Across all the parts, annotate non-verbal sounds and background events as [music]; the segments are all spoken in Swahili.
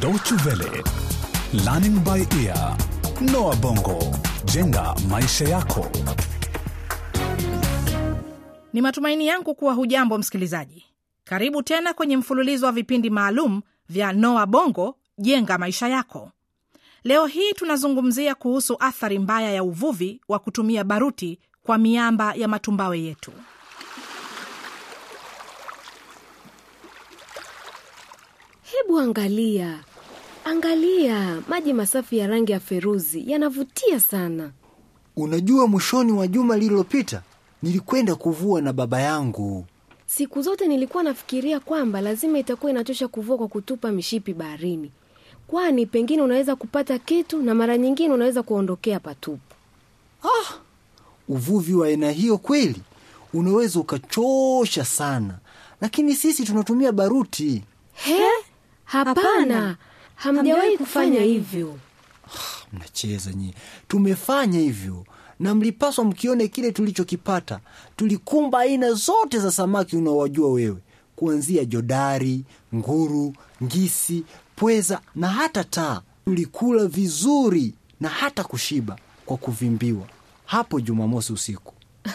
Deutsche Welle, Learning by Ear, Noah Bongo, jenga maisha yako. Ni matumaini yangu kuwa hujambo msikilizaji. Karibu tena kwenye mfululizo wa vipindi maalum vya Noa Bongo, jenga maisha yako. Leo hii tunazungumzia kuhusu athari mbaya ya uvuvi wa kutumia baruti kwa miamba ya matumbawe yetu. Hebu angalia, angalia, maji masafi ya rangi ya feruzi yanavutia sana. Unajua, mwishoni mwa juma lililopita nilikwenda kuvua na baba yangu. Siku zote nilikuwa nafikiria kwamba lazima itakuwa inatosha kuvua kwa kutupa mishipi baharini, kwani pengine unaweza kupata kitu na mara nyingine unaweza kuondokea patupu. Uvuvi wa aina hiyo kweli unaweza ukachosha sana, lakini sisi tunatumia baruti. He? Hapana, hamjawahi kufanya hivyo. Mnacheza nyie, tumefanya hivyo na mlipaswa mkione kile tulichokipata. Tulikumba aina zote za samaki unaowajua wewe, kuanzia jodari, nguru, ngisi, pweza na hata taa. Tulikula vizuri na hata kushiba kwa kuvimbiwa hapo Jumamosi usiku. [laughs]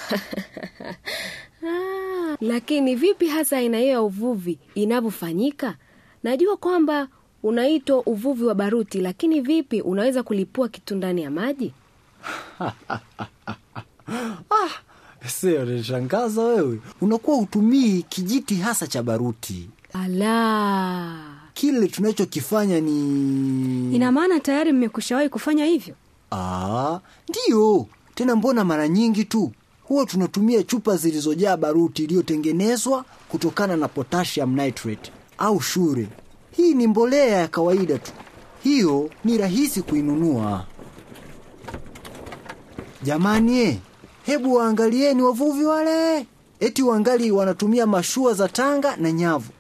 Ah, lakini vipi hasa aina hiyo ya uvuvi inavyofanyika? Najua kwamba unaitwa uvuvi wa baruti, lakini vipi unaweza kulipua kitu ndani ya maji? [laughs] Ah, sio nishangaza wewe, unakuwa hutumii kijiti hasa cha baruti. Ala, Kile tunachokifanya ni Ina maana tayari mmekushawahi kufanya hivyo? Aa, ndiyo tena, mbona mara nyingi tu huwa tunatumia chupa zilizojaa baruti iliyotengenezwa kutokana na potassium nitrate au shure. Hii ni mbolea ya kawaida tu, hiyo ni rahisi kuinunua. Jamani, eh, hebu waangalieni wavuvi wale, eti wangali wanatumia mashua za tanga na nyavu.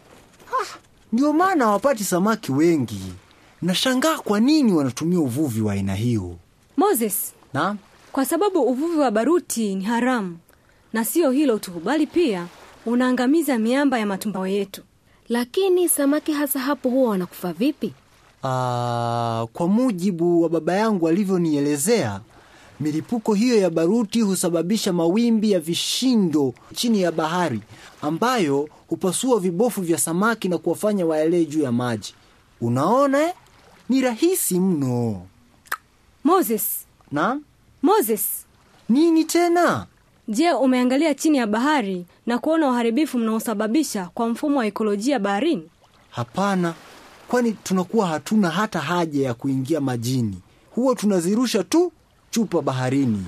Ah, ndio maana hawapati samaki wengi. Nashangaa kwa nini wanatumia uvuvi wa aina hiyo. Moses, Naam. kwa sababu uvuvi wa baruti ni haramu, na sio hilo tu, bali pia unaangamiza miamba ya matumbawe yetu. Lakini samaki hasa hapo huwa wanakufa vipi? Aa, kwa mujibu wa baba yangu alivyonielezea, milipuko hiyo ya baruti husababisha mawimbi ya vishindo chini ya bahari ambayo hupasua vibofu vya samaki na kuwafanya waelee juu ya maji. Unaona eh? Ni rahisi mno. Moses, Naam. Moses, Nini tena? Je, umeangalia chini ya bahari na kuona uharibifu mnaosababisha kwa mfumo wa ekolojia baharini? Hapana, kwani tunakuwa hatuna hata haja ya kuingia majini. Huwa tunazirusha tu chupa baharini.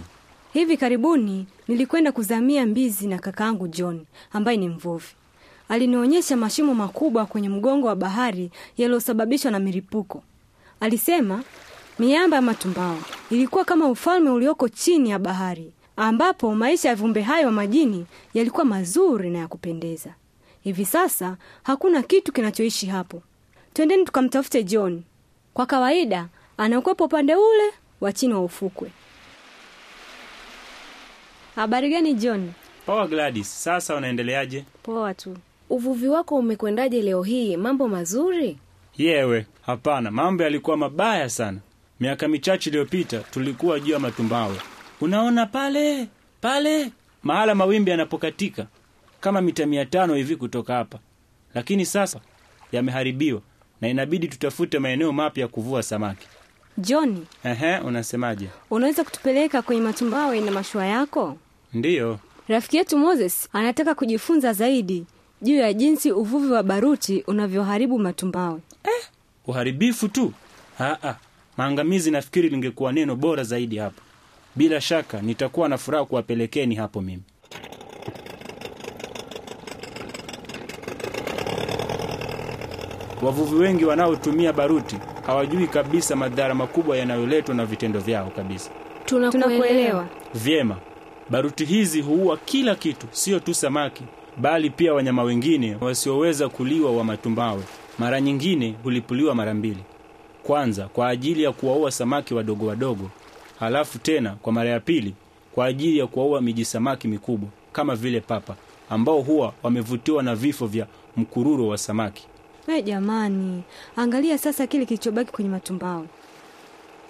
Hivi karibuni nilikwenda kuzamia mbizi na kakaangu John ambaye ni mvuvi. Alinionyesha mashimo makubwa kwenye mgongo wa bahari yaliyosababishwa na milipuko. Alisema miamba ya matumbawe ilikuwa kama ufalme ulioko chini ya bahari, ambapo maisha ya viumbe hayo wa majini yalikuwa mazuri na ya kupendeza. Hivi sasa hakuna kitu kinachoishi hapo. Twendeni tukamtafute John. Kwa kawaida anakuwepo upande ule wa chini wa ufukwe. Habari gani John? Poa Gladys, sasa unaendeleaje? Poa tu. Uvuvi wako umekwendaje leo hii? Mambo mazuri? Yewe, hapana, mambo yalikuwa mabaya sana. Miaka michache iliyopita tulikuwa juu ya matumbawe. Unaona pale pale, mahala mawimbi yanapokatika, kama mita mia tano hivi kutoka hapa, lakini sasa yameharibiwa na inabidi tutafute maeneo mapya ya kuvua samaki. John, Ehe, unasemaje? unaweza kutupeleka kwenye matumbawe na mashua yako? Ndiyo, Rafiki yetu Moses anataka kujifunza zaidi juu ya jinsi uvuvi wa baruti unavyoharibu matumbawe. uharibifu tu? Aa, maangamizi nafikiri lingekuwa neno bora zaidi hapo. Bila shaka nitakuwa na furaha kuwapelekeni hapo mimi. Wavuvi wengi wanaotumia baruti hawajui kabisa madhara makubwa yanayoletwa na vitendo vyao kabisa. Tunakuelewa. Vyema, baruti hizi huua kila kitu, sio tu samaki, bali pia wanyama wengine wasioweza kuliwa wa matumbawe. Mara nyingine hulipuliwa mara mbili, kwanza kwa ajili ya kuwaua samaki wadogo wadogo, halafu tena kwa mara ya pili kwa ajili ya kuwaua miji samaki mikubwa kama vile papa, ambao huwa wamevutiwa na vifo vya mkururo wa samaki. We jamani, angalia sasa kile kilichobaki kwenye matumbao.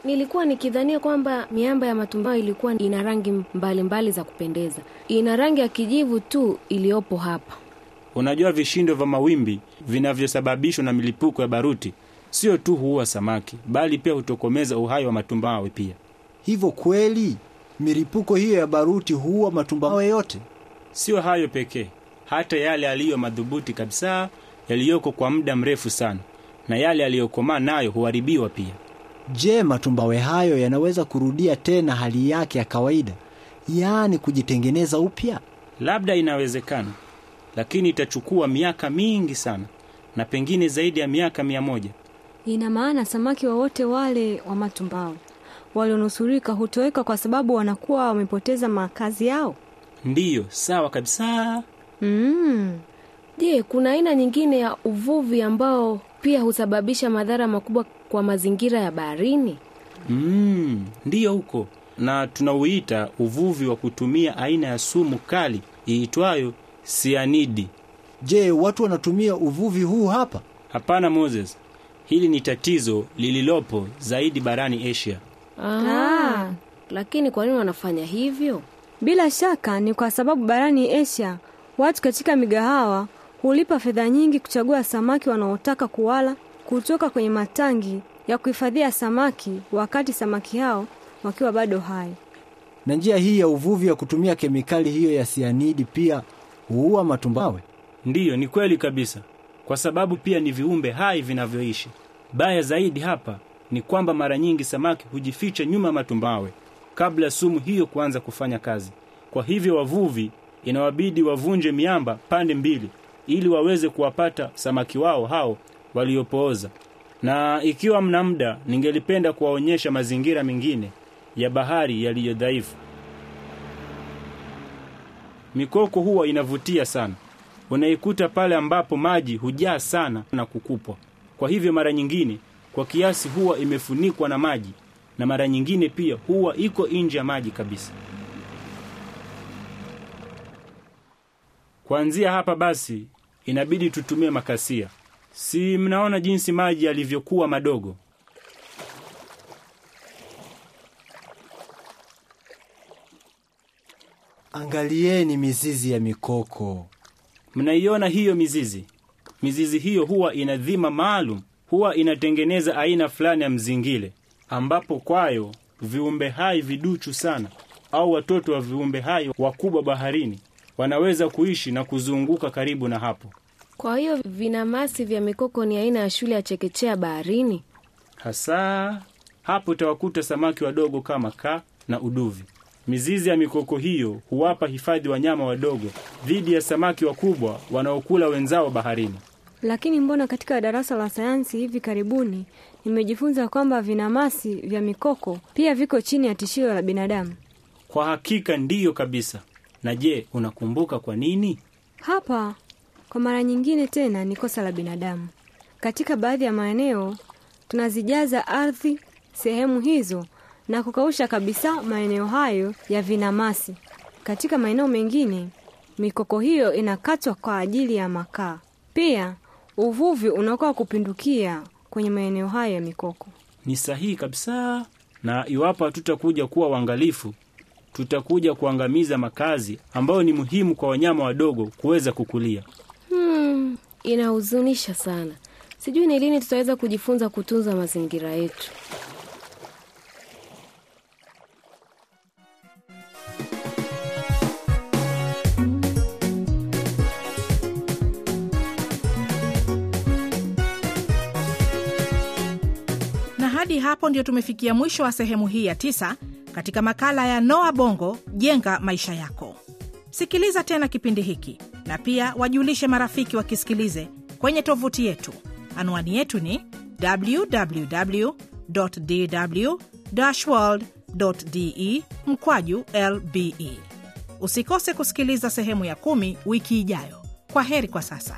Nilikuwa nikidhania kwamba miamba ya matumbao ilikuwa ina rangi mbalimbali mbali za kupendeza. Ina rangi ya kijivu tu iliyopo hapa. Unajua, vishindo vya mawimbi vinavyosababishwa na milipuko ya baruti sio tu huua samaki, bali pia hutokomeza uhai wa matumbawe pia. Hivyo kweli milipuko hiyo ya baruti huua mawe yote? Sio hayo pekee, hata yale yaliyo madhubuti kabisa, yaliyoko kwa muda mrefu sana, na yale yaliyokomaa nayo huharibiwa pia. Je, matumbawe hayo yanaweza kurudia tena hali yake ya kawaida, yaani kujitengeneza upya? Labda inawezekana, lakini itachukua miaka mingi sana, na pengine zaidi ya miaka mia moja. Ina maana samaki wowote wale wa matumbawe walionusurika hutoweka kwa sababu wanakuwa wamepoteza makazi yao. Ndiyo, sawa kabisa. Mm. Je, kuna aina nyingine ya uvuvi ambao pia husababisha madhara makubwa kwa mazingira ya baharini? Mm, ndiyo huko, na tunauita uvuvi wa kutumia aina ya sumu kali iitwayo sianidi. Je, watu wanatumia uvuvi huu hapa? Hapana Moses, hili ni tatizo lililopo zaidi barani Asia. Ah, lakini kwa nini wanafanya hivyo? Bila shaka ni kwa sababu barani Asia watu katika migahawa hulipa fedha nyingi kuchagua samaki wanaotaka kuwala kutoka kwenye matangi ya kuhifadhia samaki wakati samaki hao wakiwa bado hai. Na njia hii ya uvuvi ya kutumia kemikali hiyo ya sianidi pia huua matumbawe? Ndiyo, ni kweli kabisa, kwa sababu pia ni viumbe hai vinavyoishi. Baya zaidi hapa ni kwamba mara nyingi samaki hujificha nyuma ya matumbawe kabla sumu hiyo kuanza kufanya kazi. Kwa hivyo wavuvi inawabidi wavunje miamba pande mbili ili waweze kuwapata samaki wao hao waliopooza. Na ikiwa mna muda, ningelipenda kuwaonyesha mazingira mengine ya bahari yaliyo dhaifu. Mikoko huwa inavutia sana, unaikuta pale ambapo maji hujaa sana na kukupwa. Kwa hivyo mara nyingine kwa kiasi huwa imefunikwa na maji, na mara nyingine pia huwa iko nje ya maji kabisa. Kuanzia hapa basi, inabidi tutumie makasia. Si mnaona jinsi maji yalivyokuwa madogo? Angalieni mizizi ya mikoko. Mnaiona hiyo mizizi? Mizizi hiyo huwa ina dhima maalum, huwa inatengeneza aina fulani ya mzingile, ambapo kwayo viumbe hai viduchu sana au watoto wa viumbe hai wakubwa baharini wanaweza kuishi na kuzunguka karibu na hapo. Kwa hiyo vinamasi vya mikoko ni aina ya shule ya chekechea baharini. Hasa hapo utawakuta samaki wadogo kama kaa na uduvi. Mizizi ya mikoko hiyo huwapa hifadhi wanyama wadogo dhidi ya samaki wakubwa wanaokula wenzao baharini. Lakini mbona katika darasa la sayansi hivi karibuni nimejifunza kwamba vinamasi vya mikoko pia viko chini ya tishio la binadamu? Kwa hakika ndiyo kabisa. Na je, unakumbuka kwa nini? Hapa kwa mara nyingine tena ni kosa la binadamu. Katika baadhi ya maeneo tunazijaza ardhi sehemu hizo na kukausha kabisa maeneo hayo ya vinamasi. Katika maeneo mengine mikoko hiyo inakatwa kwa ajili ya makaa. Pia uvuvi unakuwa kupindukia kwenye maeneo hayo ya mikoko. Ni sahihi kabisa, na iwapo hatutakuja kuwa uangalifu, tutakuja kuangamiza makazi ambayo ni muhimu kwa wanyama wadogo kuweza kukulia. Hmm, inahuzunisha sana. Sijui ni lini tutaweza kujifunza kutunza mazingira yetu. Hadi hapo ndio tumefikia mwisho wa sehemu hii ya tisa katika makala ya Noa Bongo, jenga maisha yako. Sikiliza tena kipindi hiki na pia wajulishe marafiki wakisikilize kwenye tovuti yetu. Anwani yetu ni www de mkwaju lbe. Usikose kusikiliza sehemu ya kumi wiki ijayo. Kwa heri kwa sasa.